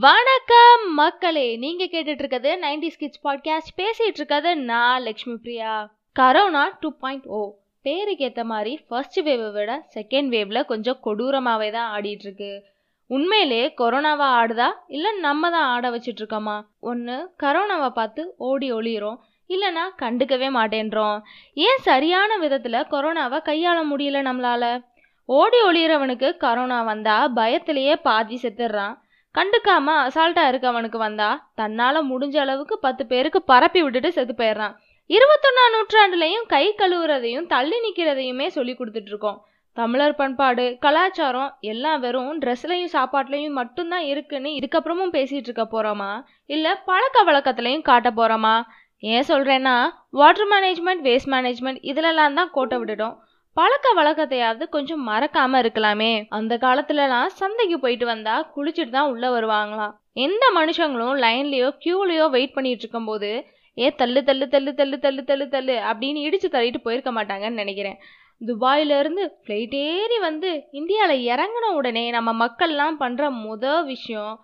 வணக்கம் மக்களே நீங்க கேட்டுட்டு இருக்கிறது நைன்டி ஸ்கிட்ஸ் பாட்காஸ்ட் பேசிட்டு இருக்கிறது நான் Lakshmi Priya. Corona two point o பேருக்கு ஏற்ற மாதிரி ஃபர்ஸ்ட் வேவை விட செகண்ட் வேவ்ல கொஞ்சம் கொடூரமாவே தான் ஆடிட்டு இருக்கு உண்மையிலே கொரோனாவா ஆடுதா? இல்லை நம்ம தான் ஆட வச்சுட்டு இருக்கோமா ஒன்று கரோனாவை பார்த்து ஓடி ஒளியிறோம். இல்லைனா கண்டுக்கவே மாட்டேன்றோம். ஏன் சரியான விதத்தில் கொரோனாவை கையாள முடியல நம்மளால? ஓடி ஒளியிறவனுக்கு கரோனா வந்தா பயத்திலேயே பாதி செத்துடுறான். கண்டுக்காம அசால்ட்டா இருக்கவனுக்கு வந்தா தன்னால முடிஞ்ச அளவுக்கு பத்து பேருக்கு பரப்பி விட்டுட்டு செத்து போயிடுறான். இருபத்தொன்னாம் நூற்றாண்டுலையும் கை கழுவுறதையும் தள்ளி நிக்கிறதையுமே சொல்லி கொடுத்துட்டு இருக்கோம். தமிழர் பண்பாடு கலாச்சாரம் எல்லாம் வெறும் ட்ரெஸ்லையும் சாப்பாட்லையும் மட்டும்தான் இருக்குன்னு இதுக்கப்புறமும் பேசிட்டு இருக்க போறோமா? இல்ல பழக்க வழக்கத்திலையும் காட்ட போறோமா? ஏன் சொல்றேன்னா வாட்டர் மேனேஜ்மெண்ட் வேஸ்ட் மேனேஜ்மெண்ட் இதுலலாம் தான் கோட்டை விட்டுடும் பழக்க வழக்கத்தையாவது கொஞ்சம் மறக்காம இருக்கலாமே. அந்த காலத்துலலாம் சந்தைக்கு போயிட்டு வந்தா குளிச்சுட்டு தான் உள்ள வருவாங்களாம். எந்த மனுஷங்களும் லைன்லயோ கியூலயோ வெயிட் பண்ணிட்டு இருக்கும்போது ஏ தள்ளு தள்ளு தள்ளு தள்ளு தள்ளு தள்ளு தள்ளு அப்படின்னு இடிச்சு தள்ளிட்டு போயிருக்க மாட்டாங்கன்னு நினைக்கிறேன். துபாயில இருந்து ஃப்ளைட் ஏறி வந்து இந்தியாவில் இறங்கின உடனே நம்ம மக்கள்லாம் பண்ணுற முத விஷயம்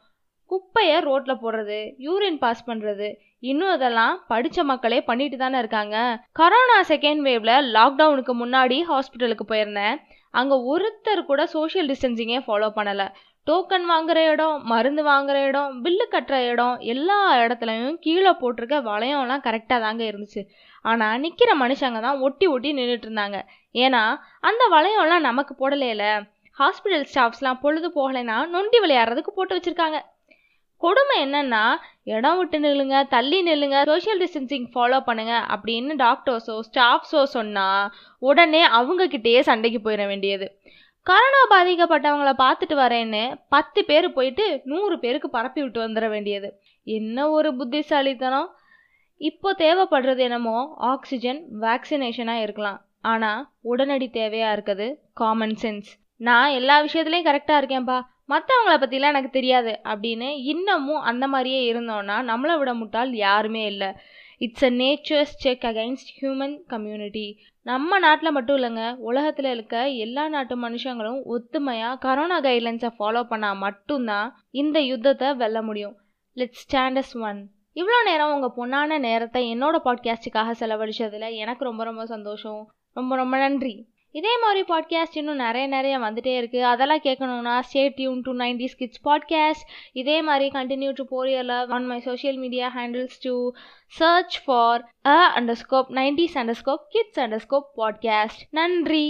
குப்பையை ரோட்ல போடுறது யூரின் பாஸ் பண்றது இன்னும் இதெல்லாம் படித்த மக்களே பண்ணிட்டு தானே இருக்காங்க. கரோனா செகண்ட் வேவ்ல லாக்டவுனுக்கு முன்னாடி ஹாஸ்பிட்டலுக்கு போயிருந்தேன். அங்கே ஒருத்தர் கூட சோஷியல் டிஸ்டன்சிங்கே ஃபாலோ பண்ணலை. டோக்கன் வாங்குற இடம் மருந்து வாங்குற இடம் பில்லு கட்டுற இடம் எல்லா இடத்துலையும் கீழே போட்டிருக்க வளையம்லாம் கரெக்டாக தாங்க இருந்துச்சு. ஆனால் நிற்கிற மனுஷங்க தான் ஒட்டி ஒட்டி நின்றுட்டு இருந்தாங்க. ஏன்னா அந்த வளையம்லாம் நமக்கு போடலையில. ஹாஸ்பிட்டல் ஸ்டாஃப்ஸ்லாம் பொழுது போகலைன்னா நொண்டி விளையாடுறதுக்கு போட்டு வச்சுருக்காங்க. கொடுமை என்னன்னா இடம் விட்டு நில்லுங்க தள்ளி நில்லுங்க சோஷியல் டிஸ்டன்சிங் ஃபாலோ பண்ணுங்க அப்படின்னு டாக்டர்ஸோ ஸ்டாஃப்ஸோ சொன்னா உடனே அவங்க கிட்டேயே சண்டைக்கு போயிட வேண்டியது. கரோனா பாதிக்கப்பட்டவங்கள பார்த்துட்டு வரேன்னு பத்து பேர் போயிட்டு நூறு பேருக்கு பரப்பி விட்டு வந்துட வேண்டியது. என்ன ஒரு புத்திசாலித்தனம்? இப்போ தேவைப்படுறது என்னமோ ஆக்சிஜன் வேக்சினேஷனாக இருக்கலாம். ஆனால் உடனடி தேவையாக இருக்குது காமன் சென்ஸ் நான் எல்லா விஷயத்துலையும் கரெக்டாக இருக்கேன்ப்பா. மற்றவங்கள பற்றிலாம் எனக்கு தெரியாது அப்படின்னு இன்னமும் அந்த மாதிரியே இருந்தோன்னா நம்மளை விட முட்டால் யாருமே இல்லை. It's a nature's check against human community நம்ம நாட்டில் மட்டும் இல்லைங்க உலகத்தில் இருக்க எல்லா நாட்டு மனுஷங்களும் ஒத்துமையாக கரோனா கைட்லைன்ஸை ஃபாலோ பண்ணால் மட்டும்தான் இந்த யுத்தத்தை வெல்ல முடியும். லெட் ஸ்டாண்ட் அஸ் ஒன் இவ்வளோ நேரம் உங்கள் பொண்ணான நேரத்தை என்னோட பாட்காஸ்ட்டுக்காக செலவழிச்சதில் எனக்கு ரொம்ப ரொம்ப சந்தோஷம். ரொம்ப ரொம்ப நன்றி. இதே மாதிரி பாட்காஸ்ட் இன்னும் நிறைய நிறைய வந்துகிட்டே இருக்குது அதெல்லாம் கேட்கணுன்னா stay tune to nineties kids podcast இதே மாதிரி continue to follow போரியல on my social media handles to search for a underscore nineties underscore kids underscore podcast நன்றி.